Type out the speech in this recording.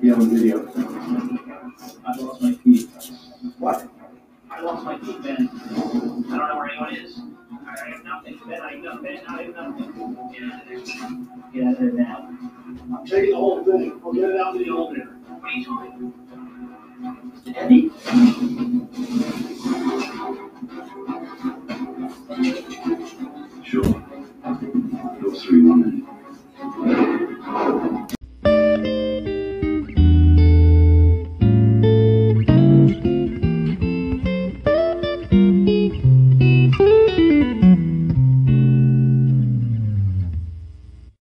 We have a video. I lost my key. What? I lost my key, Ben. I don't know where anyone is. I have nothing, Ben. I have nothing. I have nothing. Get out of there. Get out of now. I'm taking the whole thing. I'll get it out to the old man. What are you talking about? Andy? Sure. Those three